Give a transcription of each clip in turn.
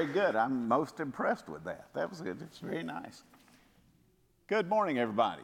Very good. I'm most impressed with that. That was good. It's very nice. Good morning, everybody.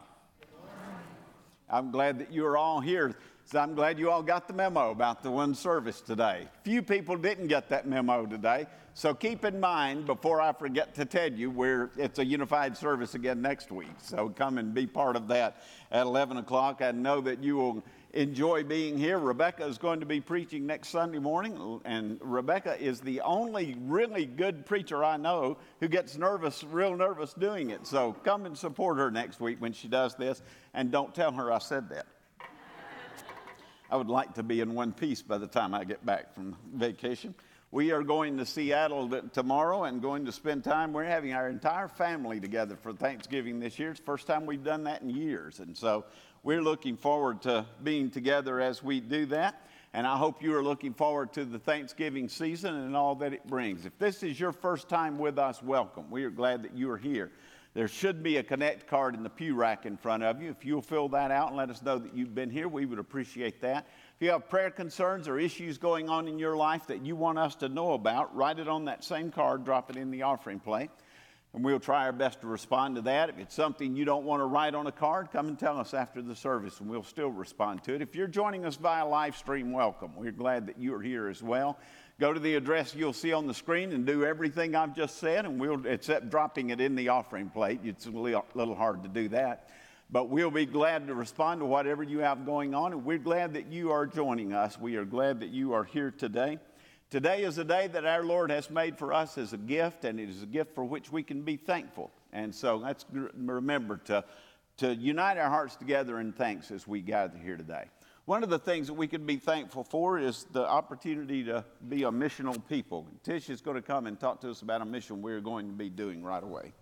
I'm glad that you are all here. So I'm glad you all got the memo about the one service today. Few people didn't get that memo today. So keep in mind before I forget to tell you, where it's a unified service again next week. So come and be part of that at 11 o'clock. I know that you will enjoy being here. Rebecca is going to be preaching next Sunday morning, and Rebecca is the only really good preacher I know who gets nervous, real nervous doing it. So come and support her next week when she does this, and don't tell her I said that. I would like to be in one piece by the time I get back from vacation. We are going to Seattle tomorrow and going to spend time. We're having our entire family together for Thanksgiving this year. It's the first time we've done that in years. And so we're looking forward to being together as we do that. And I hope you are looking forward to the Thanksgiving season and all that it brings. If this is your first time with us, welcome. We are glad that you are here. There should be a connect card in the pew rack in front of you. If you'll fill that out and let us know that you've been here, we would appreciate that. If you have prayer concerns or issues going on in your life that you want us to know about, write it on that same card, drop it in the offering plate and we'll try our best to respond to that. If it's something you don't want to write on a card, come and tell us after the service, and we'll still respond to it. If you're joining us via live stream, welcome. We're glad that you are here as well. Go to the address you'll see on the screen and do everything I've just said, and we'll, except dropping it in the offering plate. It's a little hard to do that. But we'll be glad to respond to whatever you have going on, and we're glad that you are joining us. We are glad that you are here today. Today is a day that our Lord has made for us as a gift, and it is a gift for which we can be thankful. And so let's remember to, to unite our hearts together in thanks as we gather here today. One of the things that we can be thankful for is the opportunity to be a missional people. Tish is going to come and talk to us about a mission we're going to be doing right away.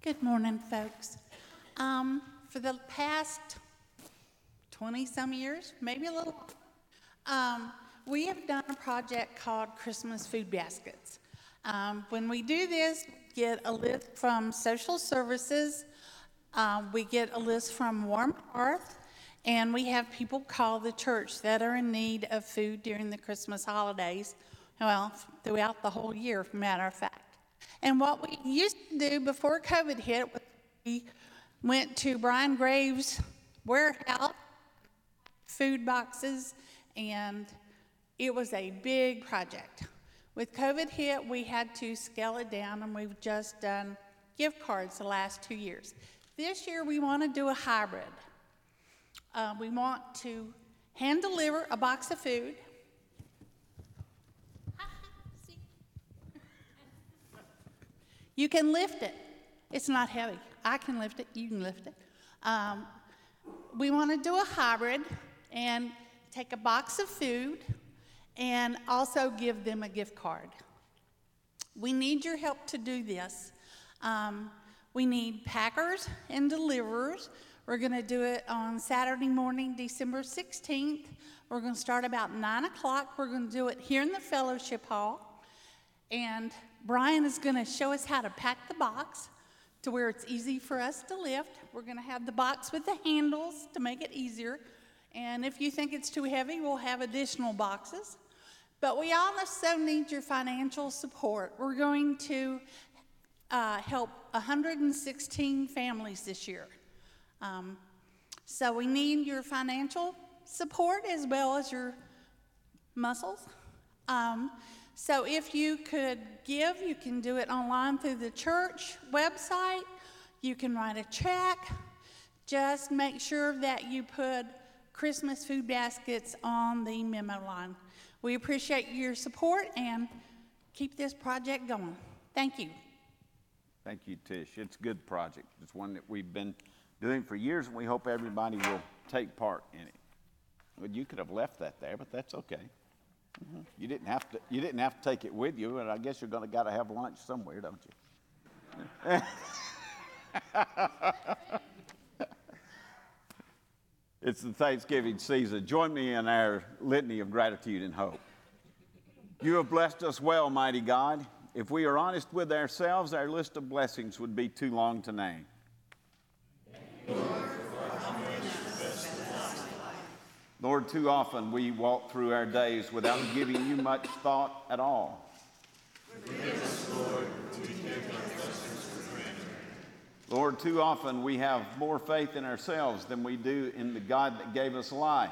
Good morning, folks. Um, for the past 20 some years, maybe a little, um, we have done a project called Christmas Food Baskets. Um, when we do this, get a list from social services, um, we get a list from Warm Hearth, and we have people call the church that are in need of food during the Christmas holidays, well, throughout the whole year, matter of fact. And what we used to do before COVID hit, was we went to Brian Graves' warehouse, food boxes, and it was a big project. With COVID hit, we had to scale it down, and we've just done gift cards the last two years. This year, we want to do a hybrid. Uh, we want to hand deliver a box of food. you can lift it. It's not heavy. I can lift it. You can lift it. Um, we want to do a hybrid and take a box of food and also give them a gift card. We need your help to do this. Um, we need packers and deliverers. We're going to do it on Saturday morning, December 16th. We're going to start about 9 o'clock. We're going to do it here in the fellowship hall. And Brian is going to show us how to pack the box to where it's easy for us to lift. We're going to have the box with the handles to make it easier. And if you think it's too heavy, we'll have additional boxes. But we also need your financial support. We're going to uh, help 116 families this year. Um, so we need your financial support as well as your muscles. Um, so if you could give, you can do it online through the church website. You can write a check. Just make sure that you put Christmas food baskets on the memo line. We appreciate your support and keep this project going. Thank you. Thank you, Tish. It's a good project. It's one that we've been doing for years, and we hope everybody will take part in it. Well, you could have left that there, but that's okay. Mm-hmm. You didn't have to. You didn't have to take it with you, and I guess you're going to got to have lunch somewhere, don't you? It's the Thanksgiving season. Join me in our litany of gratitude and hope. You have blessed us well, mighty God. If we are honest with ourselves, our list of blessings would be too long to name. Lord, too often we walk through our days without giving you much thought at all. Lord, too often we have more faith in ourselves than we do in the God that gave us life.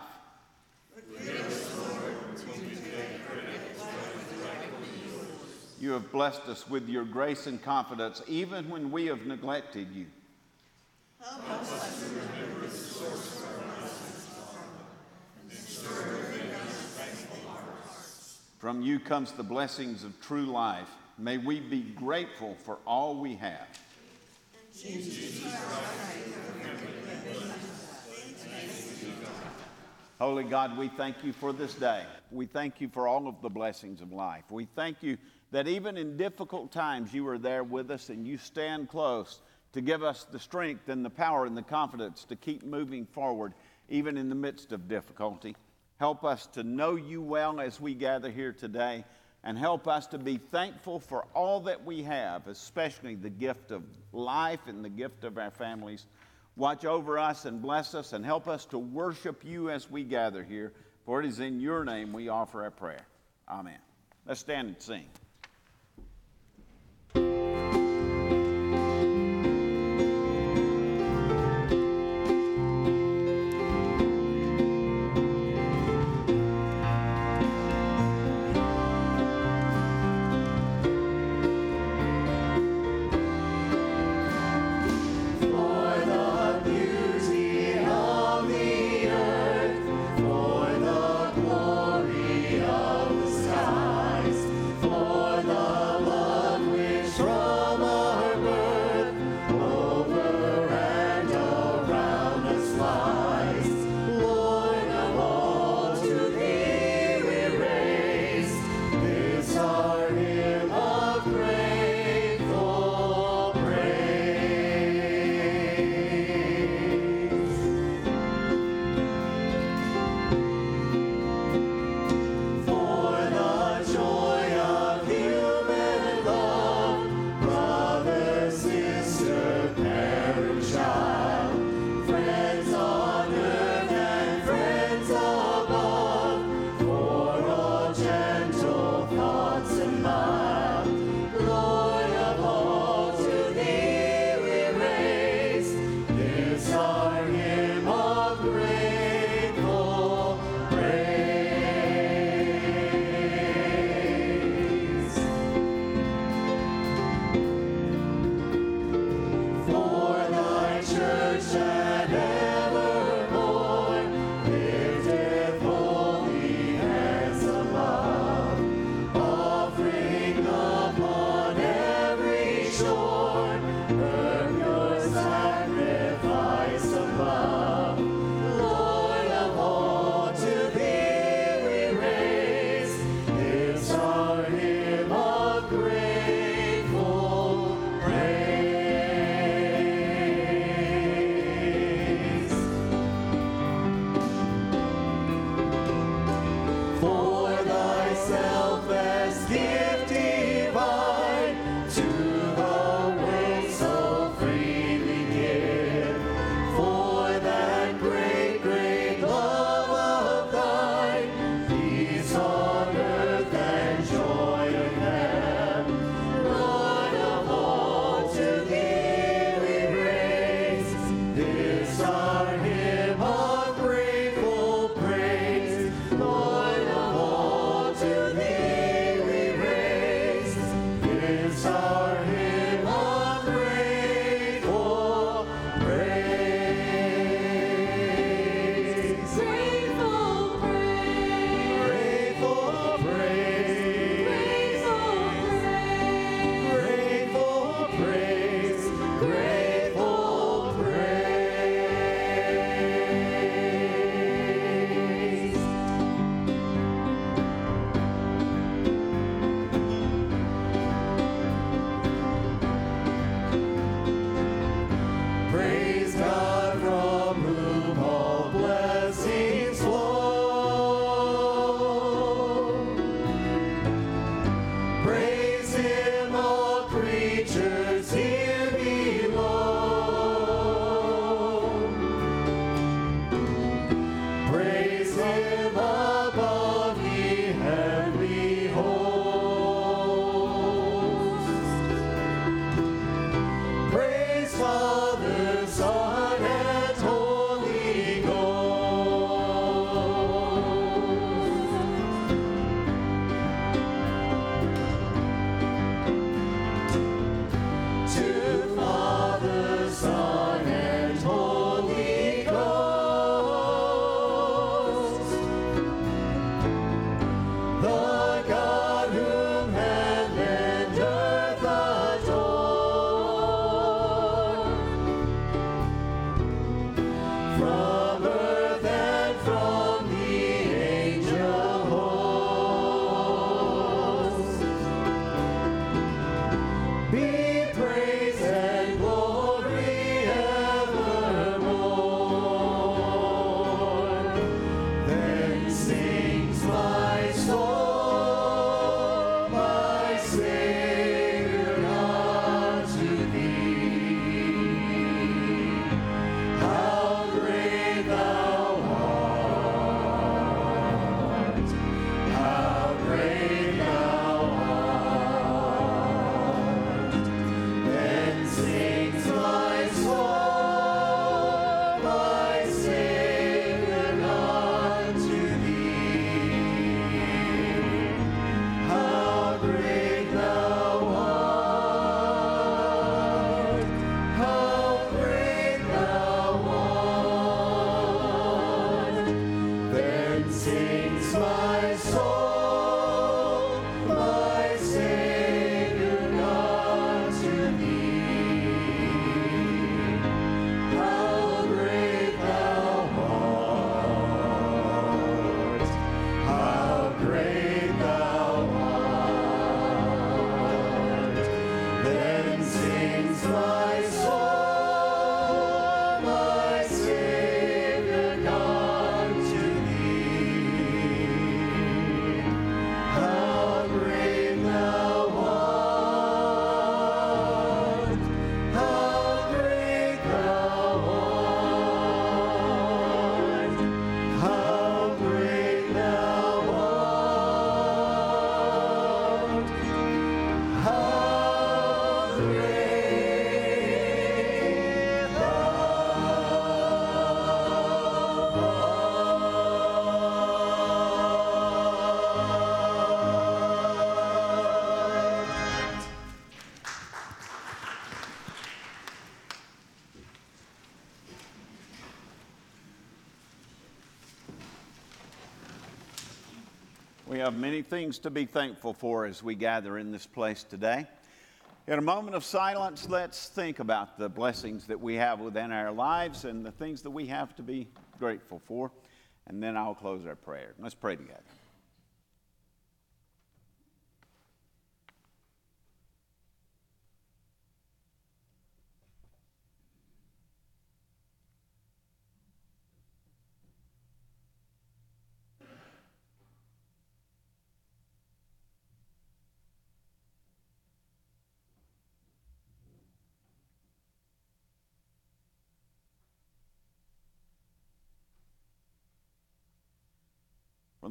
You have blessed us with your grace and confidence, even when we have neglected you. From you comes the blessings of true life. May we be grateful for all we have. Holy God, we thank you for this day. We thank you for all of the blessings of life. We thank you that even in difficult times, you are there with us and you stand close to give us the strength and the power and the confidence to keep moving forward, even in the midst of difficulty. Help us to know you well as we gather here today, and help us to be thankful for all that we have, especially the gift of life and the gift of our families. Watch over us and bless us, and help us to worship you as we gather here. For it is in your name we offer our prayer. Amen. Let's stand and sing. Lord. Have many things to be thankful for as we gather in this place today. In a moment of silence, let's think about the blessings that we have within our lives and the things that we have to be grateful for. And then I'll close our prayer. Let's pray together.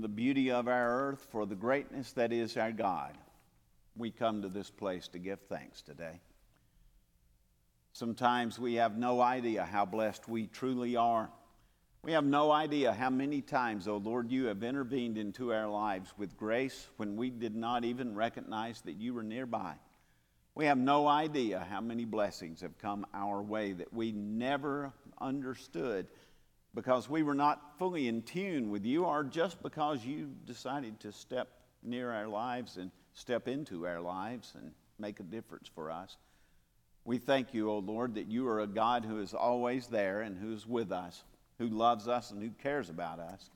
The beauty of our earth, for the greatness that is our God, we come to this place to give thanks today. Sometimes we have no idea how blessed we truly are. We have no idea how many times, oh Lord, you have intervened into our lives with grace when we did not even recognize that you were nearby. We have no idea how many blessings have come our way that we never understood because we were not fully in tune with you or just because you decided to step near our lives and step into our lives and make a difference for us. We thank you, O oh Lord, that you are a God who is always there and who's with us, who loves us and who cares about us,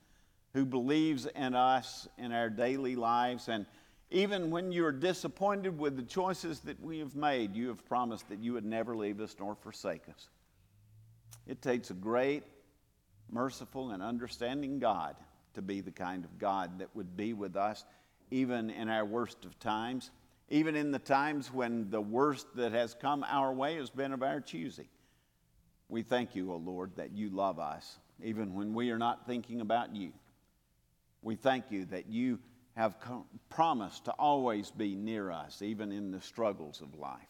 who believes in us in our daily lives. And even when you are disappointed with the choices that we have made, you have promised that you would never leave us nor forsake us. It takes a great merciful and understanding God to be the kind of God that would be with us even in our worst of times, even in the times when the worst that has come our way has been of our choosing. We thank you, O Lord, that you love us even when we are not thinking about you. We thank you that you have promised to always be near us, even in the struggles of life.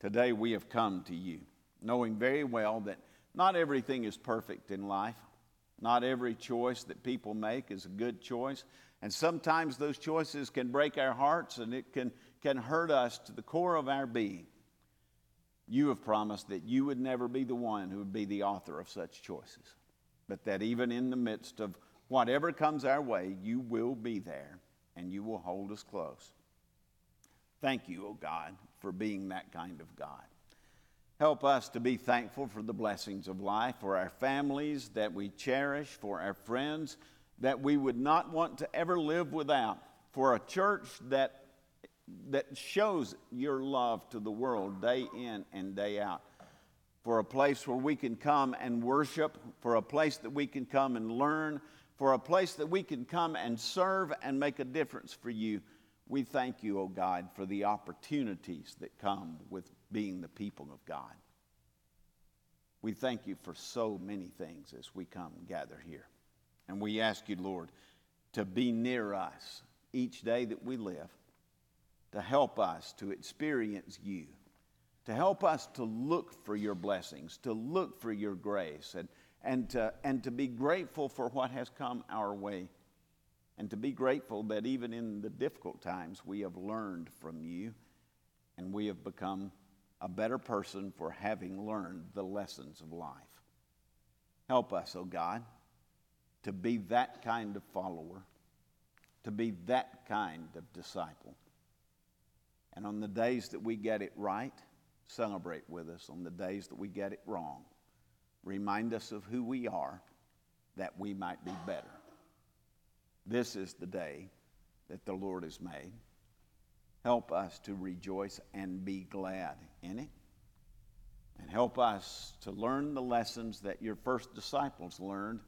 Today we have come to you, knowing very well that not everything is perfect in life. Not every choice that people make is a good choice. And sometimes those choices can break our hearts and it can, can hurt us to the core of our being. You have promised that you would never be the one who would be the author of such choices, but that even in the midst of whatever comes our way, you will be there and you will hold us close. Thank you, O oh God, for being that kind of God. Help us to be thankful for the blessings of life, for our families that we cherish, for our friends that we would not want to ever live without, for a church that, that shows your love to the world day in and day out, for a place where we can come and worship, for a place that we can come and learn, for a place that we can come and serve and make a difference for you. We thank you, O oh God, for the opportunities that come with being the people of God. We thank you for so many things as we come and gather here. And we ask you, Lord, to be near us each day that we live, to help us to experience you, to help us to look for your blessings, to look for your grace, and, and, to, and to be grateful for what has come our way, and to be grateful that even in the difficult times we have learned from you and we have become a better person for having learned the lessons of life. Help us, O oh God, to be that kind of follower, to be that kind of disciple. And on the days that we get it right, celebrate with us. On the days that we get it wrong, remind us of who we are that we might be better. This is the day that the Lord has made. Help us to rejoice and be glad in it. And help us to learn the lessons that your first disciples learned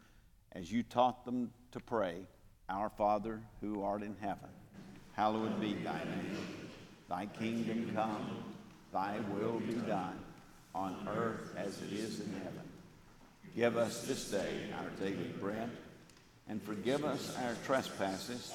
as you taught them to pray Our Father who art in heaven, hallowed be thy name. Thy kingdom come, thy will be done, on earth as it is in heaven. Give us this day our daily bread, and forgive us our trespasses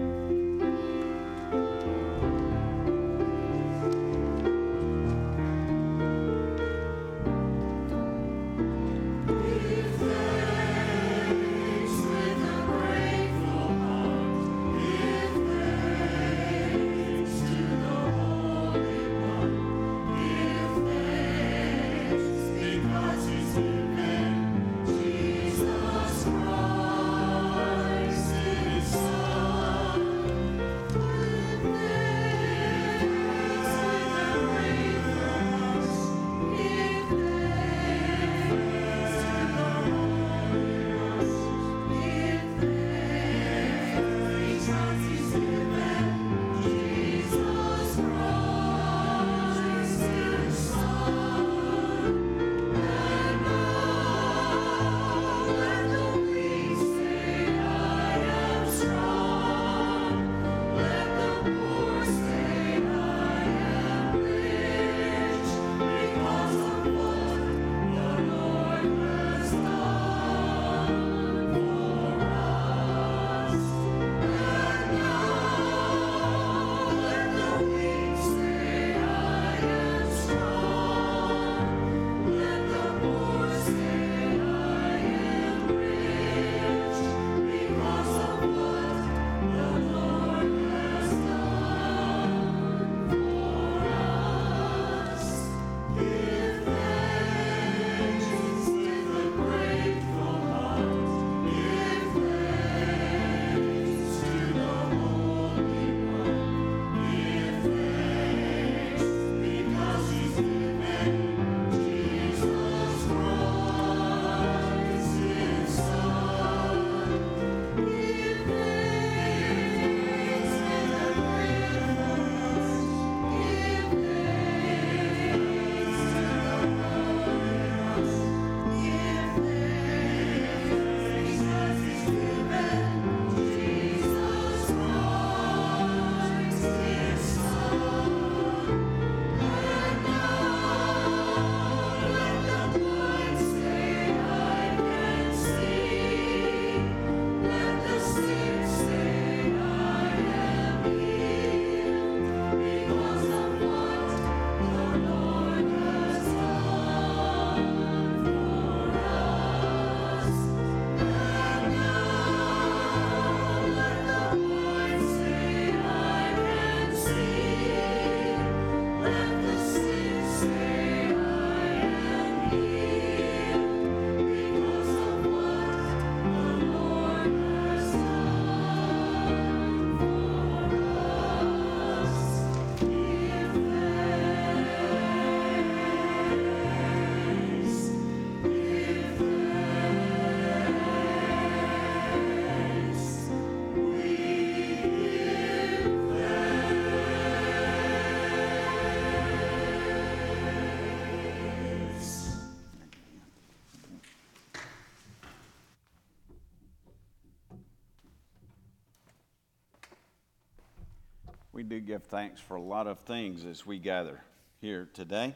Do give thanks for a lot of things as we gather here today.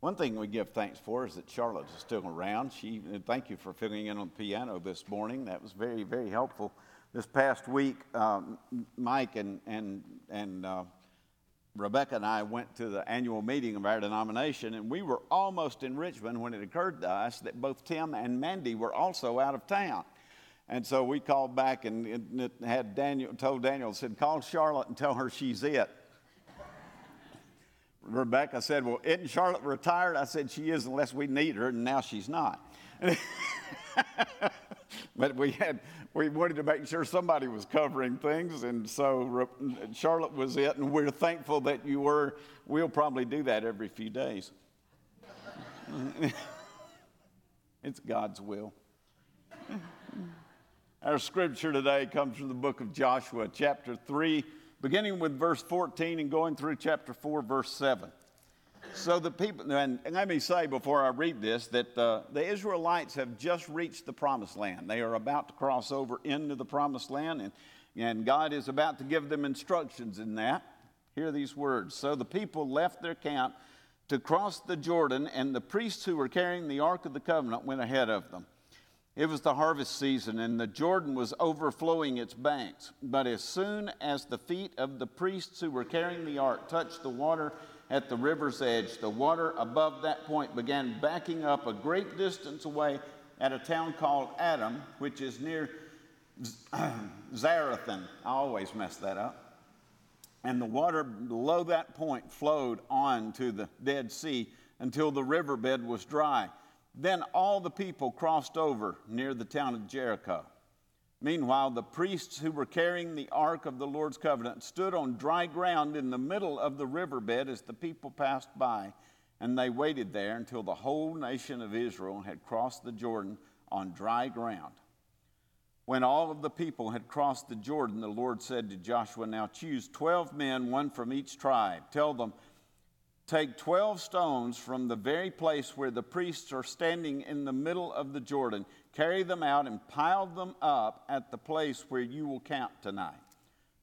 One thing we give thanks for is that Charlotte is still around. She, thank you for filling in on the piano this morning. That was very, very helpful. This past week, um, Mike and and and uh, Rebecca and I went to the annual meeting of our denomination, and we were almost in Richmond when it occurred to us that both Tim and Mandy were also out of town. And so we called back and it had Daniel, told Daniel, said, call Charlotte and tell her she's it. Rebecca said, Well, isn't Charlotte retired? I said, She is, unless we need her, and now she's not. but we had we wanted to make sure somebody was covering things, and so Charlotte was it, and we're thankful that you were. We'll probably do that every few days. it's God's will. Our scripture today comes from the book of Joshua, chapter 3, beginning with verse 14 and going through chapter 4, verse 7. So the people, and let me say before I read this that uh, the Israelites have just reached the promised land. They are about to cross over into the promised land, and, and God is about to give them instructions in that. Hear these words. So the people left their camp to cross the Jordan, and the priests who were carrying the Ark of the Covenant went ahead of them. It was the harvest season, and the Jordan was overflowing its banks. But as soon as the feet of the priests who were carrying the ark touched the water at the river's edge, the water above that point began backing up a great distance away at a town called Adam, which is near Zarethan. I always mess that up. And the water below that point flowed on to the Dead Sea until the riverbed was dry. Then all the people crossed over near the town of Jericho. Meanwhile, the priests who were carrying the ark of the Lord's covenant stood on dry ground in the middle of the riverbed as the people passed by, and they waited there until the whole nation of Israel had crossed the Jordan on dry ground. When all of the people had crossed the Jordan, the Lord said to Joshua, Now choose 12 men, one from each tribe. Tell them, Take 12 stones from the very place where the priests are standing in the middle of the Jordan, carry them out, and pile them up at the place where you will camp tonight.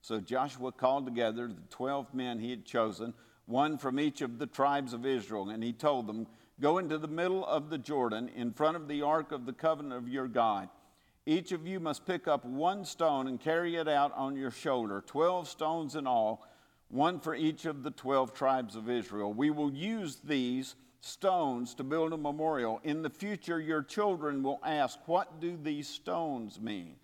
So Joshua called together the 12 men he had chosen, one from each of the tribes of Israel, and he told them, Go into the middle of the Jordan in front of the ark of the covenant of your God. Each of you must pick up one stone and carry it out on your shoulder, 12 stones in all one for each of the 12 tribes of Israel. We will use these stones to build a memorial. In the future, your children will ask, What do these stones mean?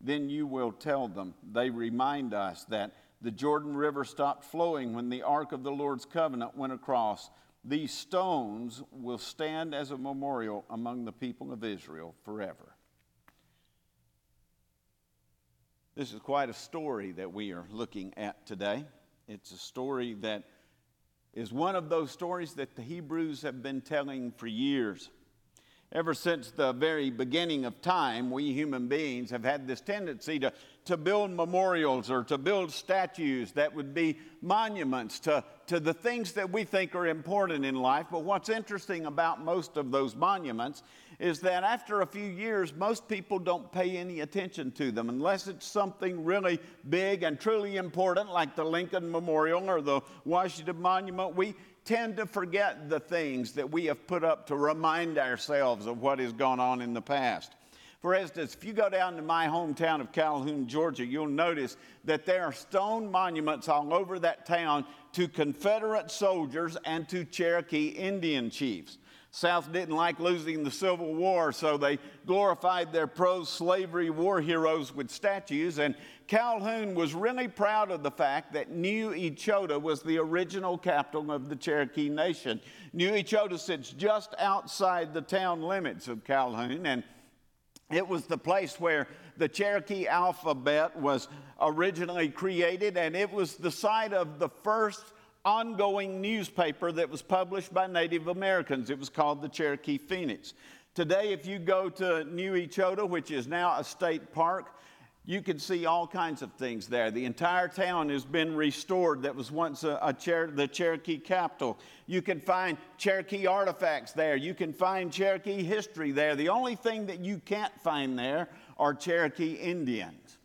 Then you will tell them. They remind us that the Jordan River stopped flowing when the Ark of the Lord's covenant went across. These stones will stand as a memorial among the people of Israel forever. This is quite a story that we are looking at today. It's a story that is one of those stories that the Hebrews have been telling for years. Ever since the very beginning of time, we human beings have had this tendency to, to build memorials or to build statues that would be monuments to, to the things that we think are important in life. But what's interesting about most of those monuments is that after a few years, most people don't pay any attention to them unless it's something really big and truly important, like the Lincoln Memorial or the Washington Monument. We tend to forget the things that we have put up to remind ourselves of what has gone on in the past. For instance, if you go down to my hometown of Calhoun, Georgia, you'll notice that there are stone monuments all over that town to Confederate soldiers and to Cherokee Indian chiefs. South didn't like losing the Civil War, so they glorified their pro slavery war heroes with statues. And Calhoun was really proud of the fact that New Echota was the original capital of the Cherokee Nation. New Echota sits just outside the town limits of Calhoun, and it was the place where the Cherokee alphabet was originally created, and it was the site of the first ongoing newspaper that was published by Native Americans. It was called the Cherokee Phoenix. Today, if you go to New Echota, which is now a state park, you can see all kinds of things there. The entire town has been restored that was once a, a Cher- the Cherokee capital. You can find Cherokee artifacts there. You can find Cherokee history there. The only thing that you can't find there are Cherokee Indians.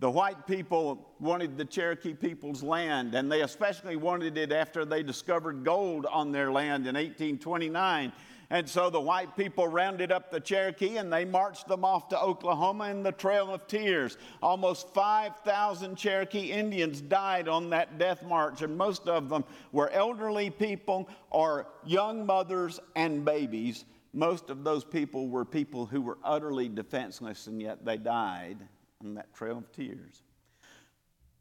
The white people wanted the Cherokee people's land, and they especially wanted it after they discovered gold on their land in 1829. And so the white people rounded up the Cherokee and they marched them off to Oklahoma in the Trail of Tears. Almost 5,000 Cherokee Indians died on that death march, and most of them were elderly people or young mothers and babies. Most of those people were people who were utterly defenseless, and yet they died on that Trail of Tears.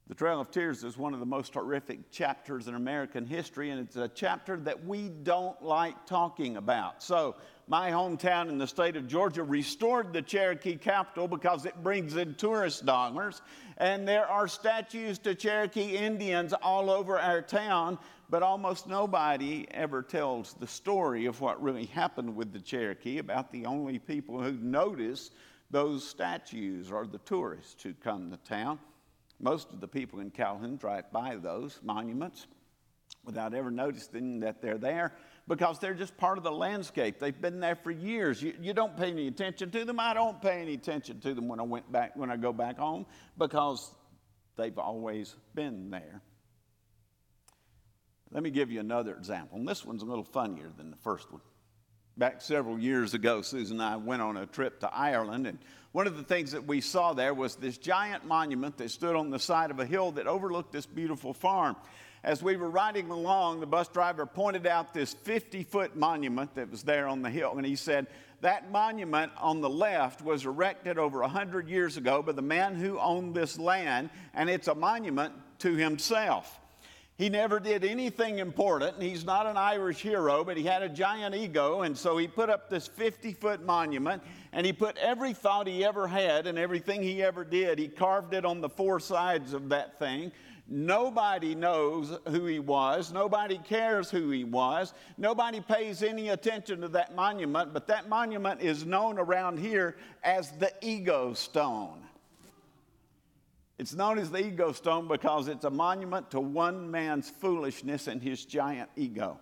The Trail of Tears is one of the most horrific chapters in American history, and it's a chapter that we don't like talking about. So, my hometown in the state of Georgia restored the Cherokee capital because it brings in tourist dollars, and there are statues to Cherokee Indians all over our town, but almost nobody ever tells the story of what really happened with the Cherokee. About the only people who notice those statues are the tourists who come to town. Most of the people in Calhoun drive by those monuments without ever noticing that they're there because they're just part of the landscape. They've been there for years. You, you, don't pay any attention to them. I don't pay any attention to them when I went back when I go back home because they've always been there. Let me give you another example. And this one's a little funnier than the first one. Back several years ago, Susan and I went on a trip to Ireland, and one of the things that we saw there was this giant monument that stood on the side of a hill that overlooked this beautiful farm. As we were riding along, the bus driver pointed out this 50 foot monument that was there on the hill, and he said, That monument on the left was erected over 100 years ago by the man who owned this land, and it's a monument to himself. He never did anything important. He's not an Irish hero, but he had a giant ego. And so he put up this 50 foot monument and he put every thought he ever had and everything he ever did, he carved it on the four sides of that thing. Nobody knows who he was. Nobody cares who he was. Nobody pays any attention to that monument, but that monument is known around here as the Ego Stone. It's known as the ego stone because it's a monument to one man's foolishness and his giant ego.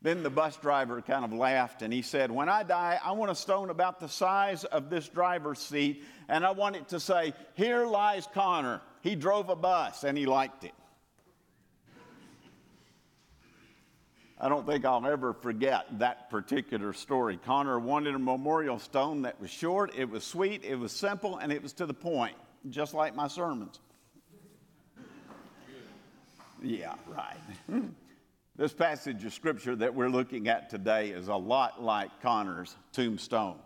Then the bus driver kind of laughed and he said, When I die, I want a stone about the size of this driver's seat, and I want it to say, Here lies Connor. He drove a bus and he liked it. I don't think I'll ever forget that particular story. Connor wanted a memorial stone that was short, it was sweet, it was simple, and it was to the point just like my sermons. Yeah, right. this passage of scripture that we're looking at today is a lot like Connor's tombstone.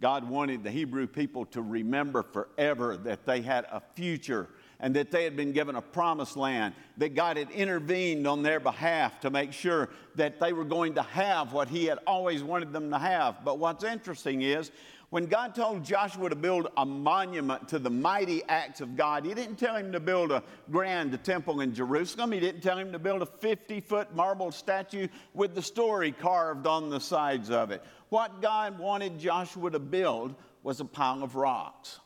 God wanted the Hebrew people to remember forever that they had a future and that they had been given a promised land, that God had intervened on their behalf to make sure that they were going to have what He had always wanted them to have. But what's interesting is when God told Joshua to build a monument to the mighty acts of God, He didn't tell him to build a grand temple in Jerusalem. He didn't tell him to build a 50 foot marble statue with the story carved on the sides of it. What God wanted Joshua to build was a pile of rocks.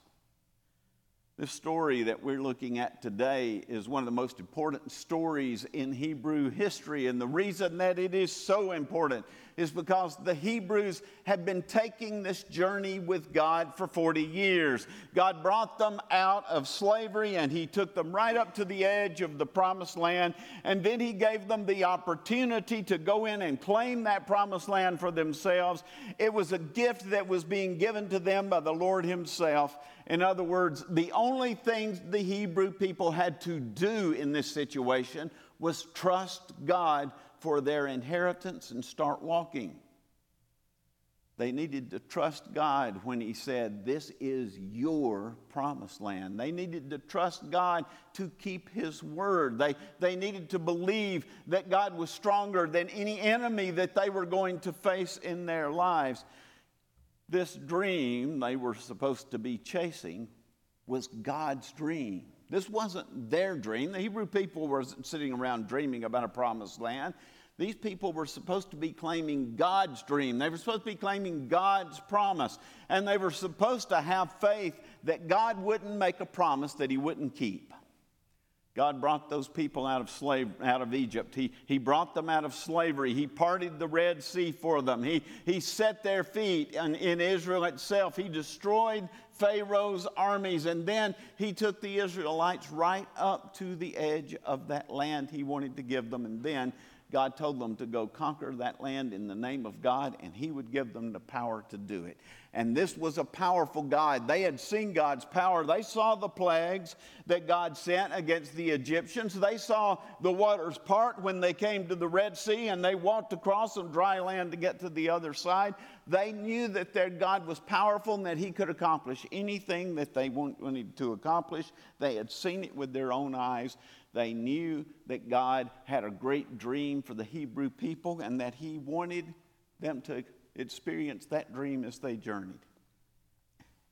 This story that we're looking at today is one of the most important stories in Hebrew history. And the reason that it is so important is because the Hebrews had been taking this journey with God for 40 years. God brought them out of slavery and He took them right up to the edge of the promised land. And then He gave them the opportunity to go in and claim that promised land for themselves. It was a gift that was being given to them by the Lord Himself. In other words, the only thing the Hebrew people had to do in this situation was trust God for their inheritance and start walking. They needed to trust God when He said, This is your promised land. They needed to trust God to keep His word. They, they needed to believe that God was stronger than any enemy that they were going to face in their lives. This dream they were supposed to be chasing was God's dream. This wasn't their dream. The Hebrew people were sitting around dreaming about a promised land. These people were supposed to be claiming God's dream. They were supposed to be claiming God's promise. And they were supposed to have faith that God wouldn't make a promise that He wouldn't keep. God brought those people out of slave out of Egypt. He, he brought them out of slavery. He parted the Red Sea for them. He, he set their feet in, in Israel itself. He destroyed Pharaoh's armies. And then he took the Israelites right up to the edge of that land he wanted to give them. And then God told them to go conquer that land in the name of God, and He would give them the power to do it. And this was a powerful God. They had seen God's power. They saw the plagues that God sent against the Egyptians. They saw the waters part when they came to the Red Sea and they walked across on dry land to get to the other side. They knew that their God was powerful and that He could accomplish anything that they wanted to accomplish. They had seen it with their own eyes. They knew that God had a great dream for the Hebrew people and that He wanted them to experience that dream as they journeyed.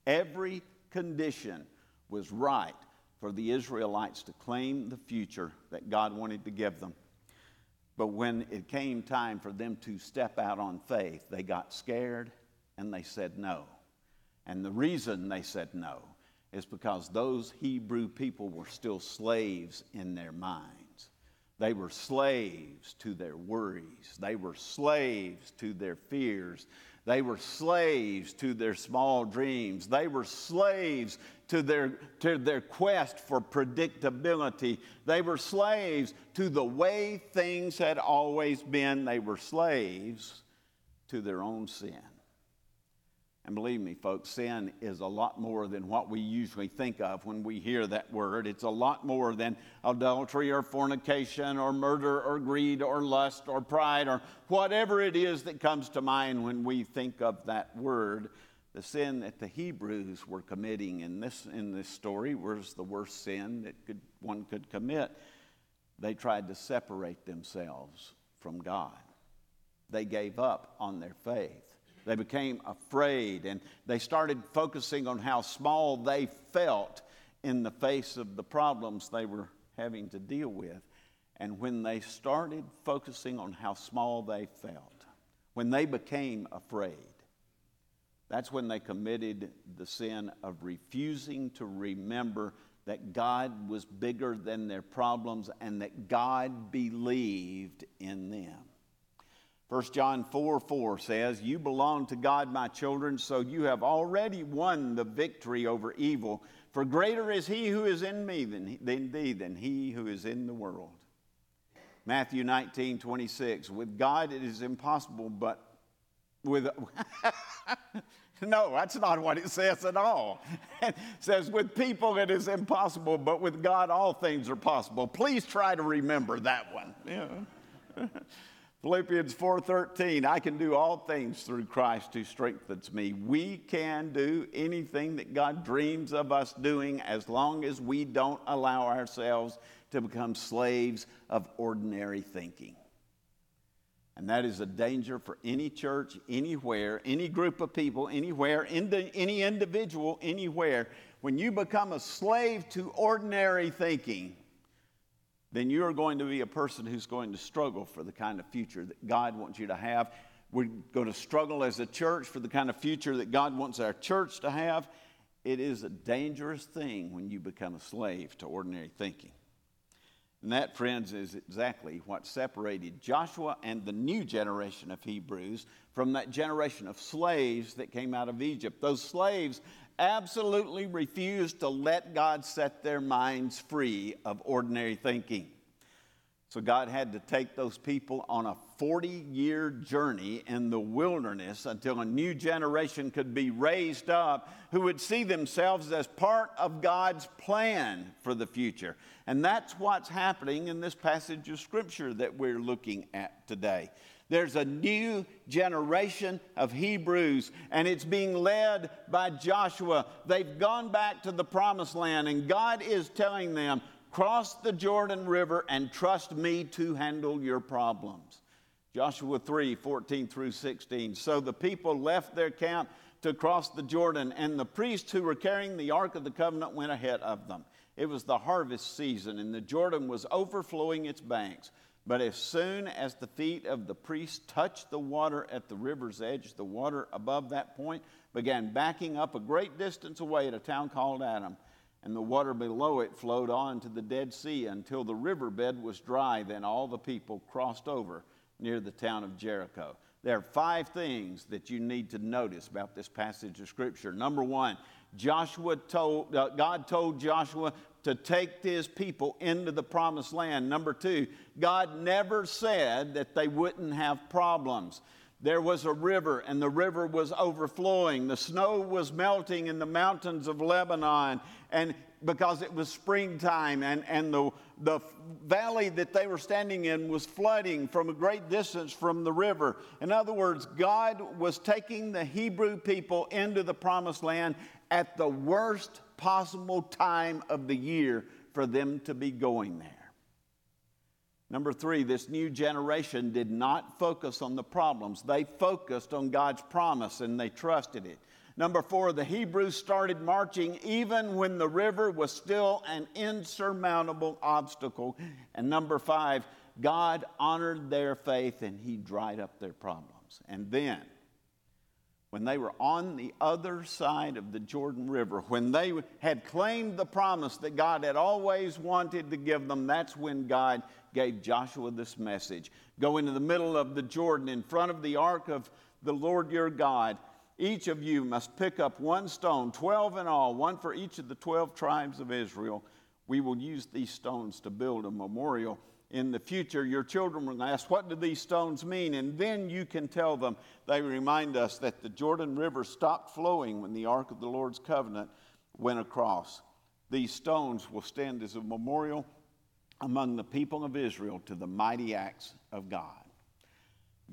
Every condition was right for the Israelites to claim the future that God wanted to give them. But when it came time for them to step out on faith, they got scared and they said no. And the reason they said no is because those Hebrew people were still slaves in their minds. They were slaves to their worries. They were slaves to their fears. They were slaves to their small dreams. They were slaves to their, to their quest for predictability. They were slaves to the way things had always been. They were slaves to their own sin. And believe me, folks, sin is a lot more than what we usually think of when we hear that word. It's a lot more than adultery or fornication or murder or greed or lust or pride or whatever it is that comes to mind when we think of that word. The sin that the Hebrews were committing in this, in this story was the worst sin that could, one could commit. They tried to separate themselves from God, they gave up on their faith. They became afraid and they started focusing on how small they felt in the face of the problems they were having to deal with. And when they started focusing on how small they felt, when they became afraid, that's when they committed the sin of refusing to remember that God was bigger than their problems and that God believed in them. 1 John 4 4 says, You belong to God, my children, so you have already won the victory over evil. For greater is he who is in me than, than thee, than he who is in the world. Matthew 19 26, with God it is impossible, but with. no, that's not what it says at all. It says, with people it is impossible, but with God all things are possible. Please try to remember that one. Yeah. Philippians 4:13, I can do all things through Christ who strengthens me. We can do anything that God dreams of us doing as long as we don't allow ourselves to become slaves of ordinary thinking. And that is a danger for any church, anywhere, any group of people, anywhere, any individual, anywhere. When you become a slave to ordinary thinking, then you are going to be a person who's going to struggle for the kind of future that God wants you to have. We're going to struggle as a church for the kind of future that God wants our church to have. It is a dangerous thing when you become a slave to ordinary thinking. And that, friends, is exactly what separated Joshua and the new generation of Hebrews from that generation of slaves that came out of Egypt. Those slaves absolutely refused to let God set their minds free of ordinary thinking. So God had to take those people on a 40 year journey in the wilderness until a new generation could be raised up who would see themselves as part of God's plan for the future. And that's what's happening in this passage of Scripture that we're looking at today. There's a new generation of Hebrews, and it's being led by Joshua. They've gone back to the promised land, and God is telling them, Cross the Jordan River and trust me to handle your problems. Joshua 3 14 through 16. So the people left their camp to cross the Jordan, and the priests who were carrying the Ark of the Covenant went ahead of them. It was the harvest season, and the Jordan was overflowing its banks. But as soon as the feet of the priest touched the water at the river's edge, the water above that point began backing up a great distance away at a town called Adam. And the water below it flowed on to the Dead Sea until the riverbed was dry. Then all the people crossed over near the town of Jericho. There are five things that you need to notice about this passage of Scripture. Number one, Joshua told, uh, God told Joshua, to take his people into the promised land. Number two, God never said that they wouldn't have problems. There was a river, and the river was overflowing. The snow was melting in the mountains of Lebanon, and because it was springtime, and, and the, the valley that they were standing in was flooding from a great distance from the river. In other words, God was taking the Hebrew people into the promised land at the worst possible time of the year for them to be going there. Number three, this new generation did not focus on the problems. They focused on God's promise and they trusted it. Number four, the Hebrews started marching even when the river was still an insurmountable obstacle. And number five, God honored their faith and He dried up their problems. And then, when they were on the other side of the Jordan River, when they had claimed the promise that God had always wanted to give them, that's when God gave Joshua this message Go into the middle of the Jordan in front of the ark of the Lord your God. Each of you must pick up one stone, 12 in all, one for each of the 12 tribes of Israel. We will use these stones to build a memorial in the future, your children will ask, What do these stones mean? And then you can tell them. They remind us that the Jordan River stopped flowing when the Ark of the Lord's covenant went across. These stones will stand as a memorial among the people of Israel to the mighty acts of God.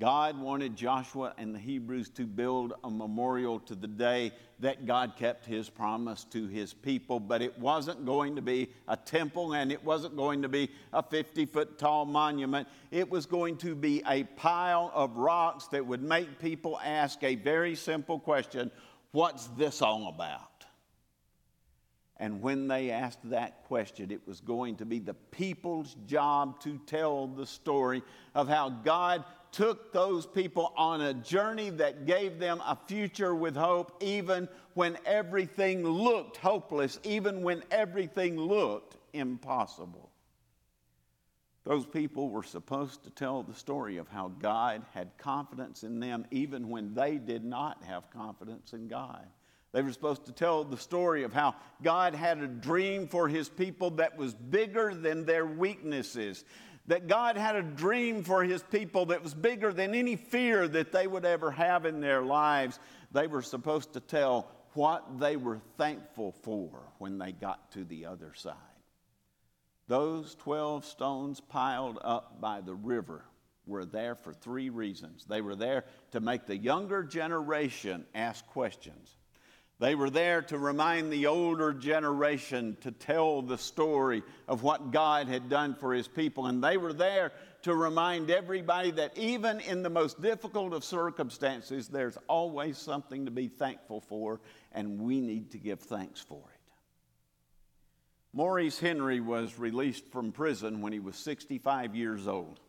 God wanted Joshua and the Hebrews to build a memorial to the day that God kept his promise to his people, but it wasn't going to be a temple and it wasn't going to be a 50 foot tall monument. It was going to be a pile of rocks that would make people ask a very simple question What's this all about? And when they asked that question, it was going to be the people's job to tell the story of how God took those people on a journey that gave them a future with hope, even when everything looked hopeless, even when everything looked impossible. Those people were supposed to tell the story of how God had confidence in them, even when they did not have confidence in God. They were supposed to tell the story of how God had a dream for his people that was bigger than their weaknesses that God had a dream for his people that was bigger than any fear that they would ever have in their lives. They were supposed to tell what they were thankful for when they got to the other side. Those 12 stones piled up by the river were there for three reasons. They were there to make the younger generation ask questions. They were there to remind the older generation to tell the story of what God had done for his people. And they were there to remind everybody that even in the most difficult of circumstances, there's always something to be thankful for, and we need to give thanks for it. Maurice Henry was released from prison when he was 65 years old.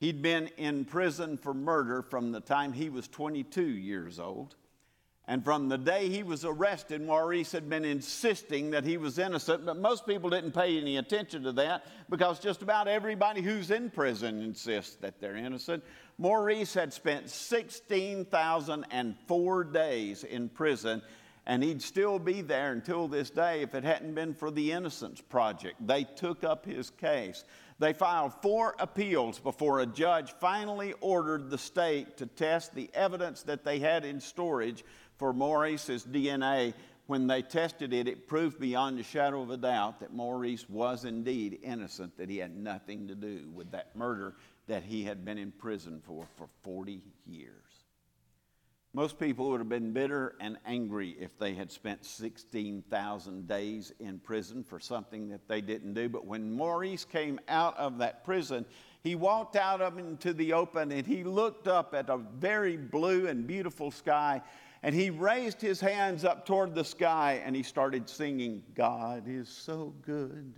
He'd been in prison for murder from the time he was 22 years old. And from the day he was arrested, Maurice had been insisting that he was innocent, but most people didn't pay any attention to that because just about everybody who's in prison insists that they're innocent. Maurice had spent 16,004 days in prison, and he'd still be there until this day if it hadn't been for the Innocence Project. They took up his case. They filed four appeals before a judge finally ordered the state to test the evidence that they had in storage for Maurice's DNA, when they tested it, it proved beyond a shadow of a doubt that Maurice was indeed innocent, that he had nothing to do with that murder that he had been in prison for for 40 years. Most people would have been bitter and angry if they had spent 16,000 days in prison for something that they didn't do. But when Maurice came out of that prison, he walked out into the open and he looked up at a very blue and beautiful sky and he raised his hands up toward the sky and he started singing, God is so good.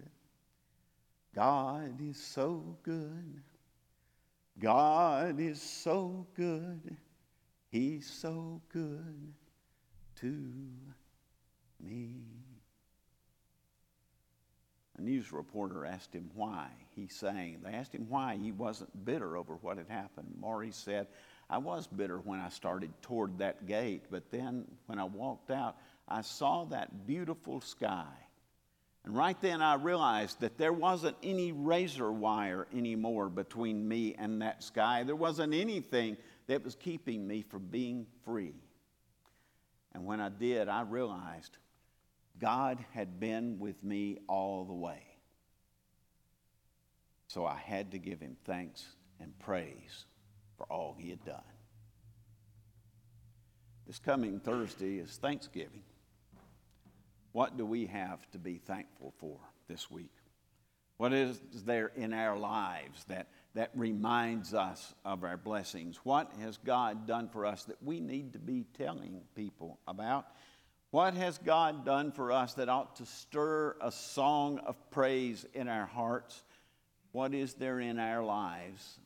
God is so good. God is so good. He's so good to me. A news reporter asked him why he sang. They asked him why he wasn't bitter over what had happened. Maurice said, I was bitter when I started toward that gate, but then when I walked out, I saw that beautiful sky. And right then I realized that there wasn't any razor wire anymore between me and that sky. There wasn't anything that was keeping me from being free. And when I did, I realized God had been with me all the way. So I had to give him thanks and praise for all he had done. This coming Thursday is Thanksgiving. What do we have to be thankful for this week? What is there in our lives that, that reminds us of our blessings? What has God done for us that we need to be telling people about? What has God done for us that ought to stir a song of praise in our hearts? What is there in our lives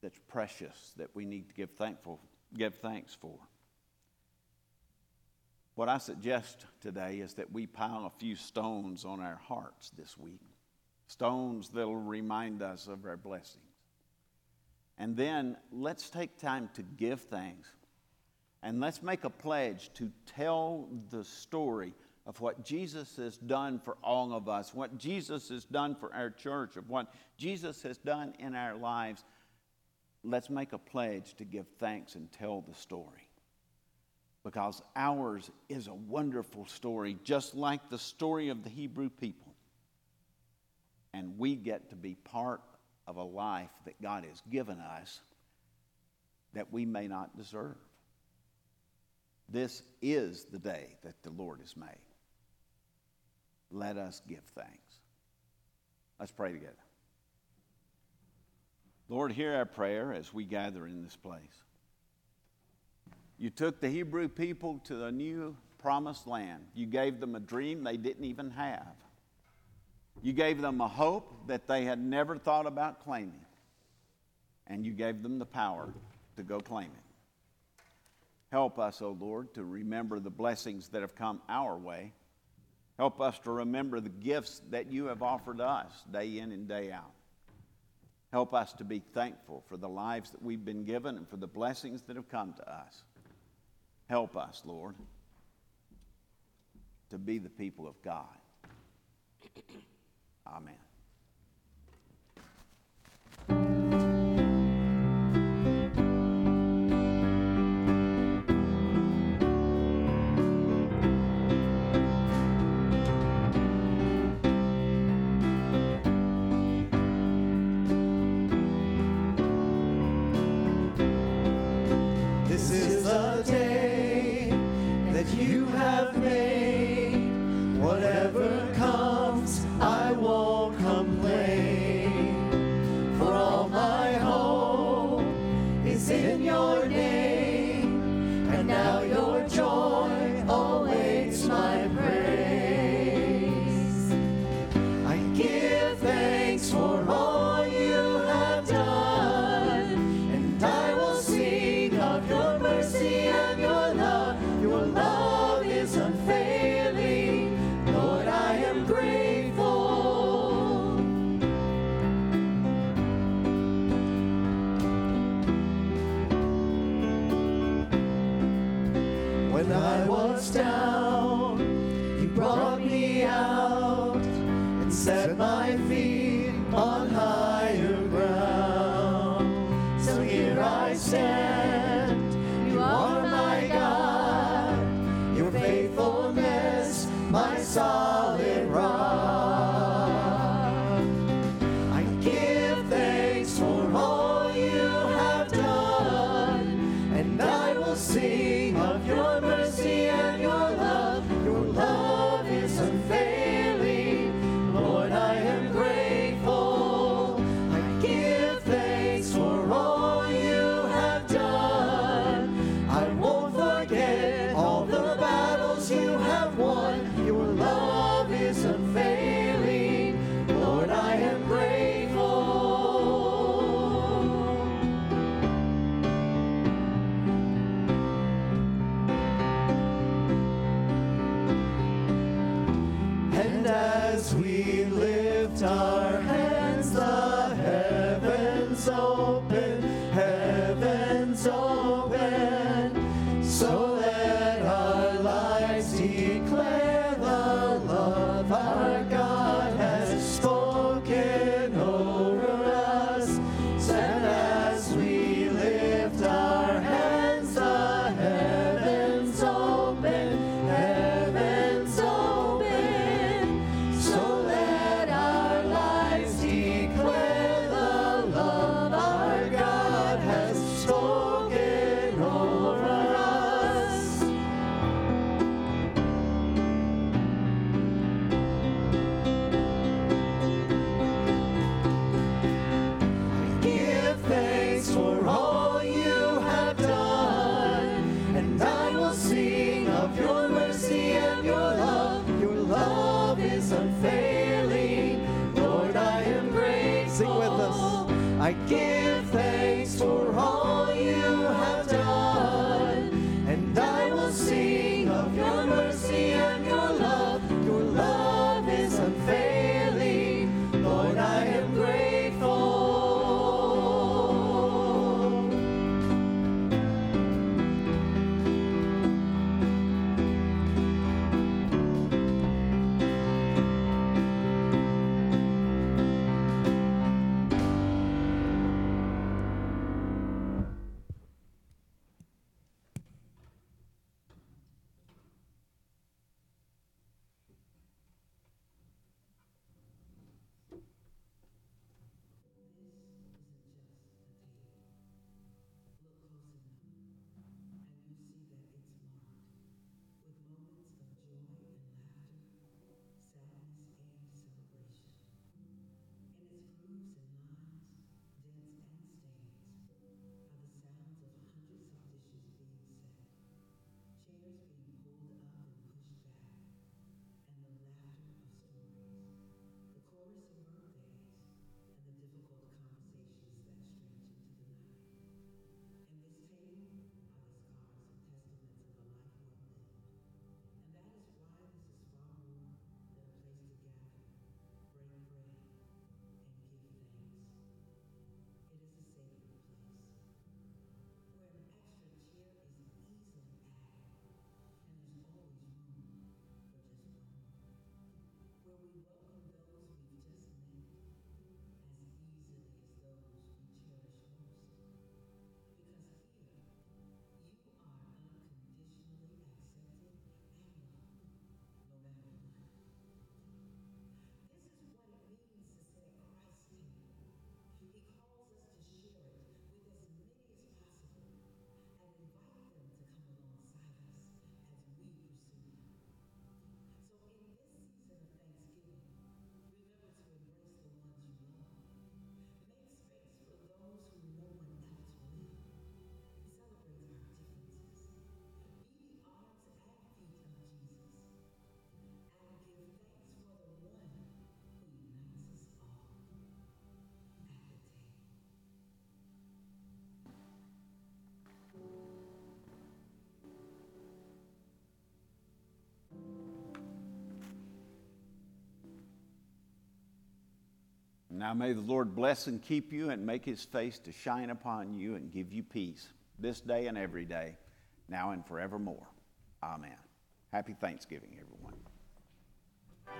that's precious that we need to give thankful give thanks for? What I suggest today is that we pile a few stones on our hearts this week. Stones that'll remind us of our blessings. And then let's take time to give thanks. And let's make a pledge to tell the story of what Jesus has done for all of us, what Jesus has done for our church, of what Jesus has done in our lives. Let's make a pledge to give thanks and tell the story because ours is a wonderful story, just like the story of the Hebrew people. And we get to be part of a life that God has given us that we may not deserve. This is the day that the Lord has made. Let us give thanks. Let's pray together. Lord, hear our prayer as we gather in this place. You took the Hebrew people to a new promised land. You gave them a dream they didn't even have. You gave them a hope that they had never thought about claiming. And you gave them the power to go claim it. Help us, O oh Lord, to remember the blessings that have come our way. Help us to remember the gifts that you have offered us day in and day out. Help us to be thankful for the lives that we've been given and for the blessings that have come to us. Help us, Lord, to be the people of God. Amen. Now may the Lord bless and keep you and make his face to shine upon you and give you peace this day and every day, now and forevermore. Amen. Happy Thanksgiving.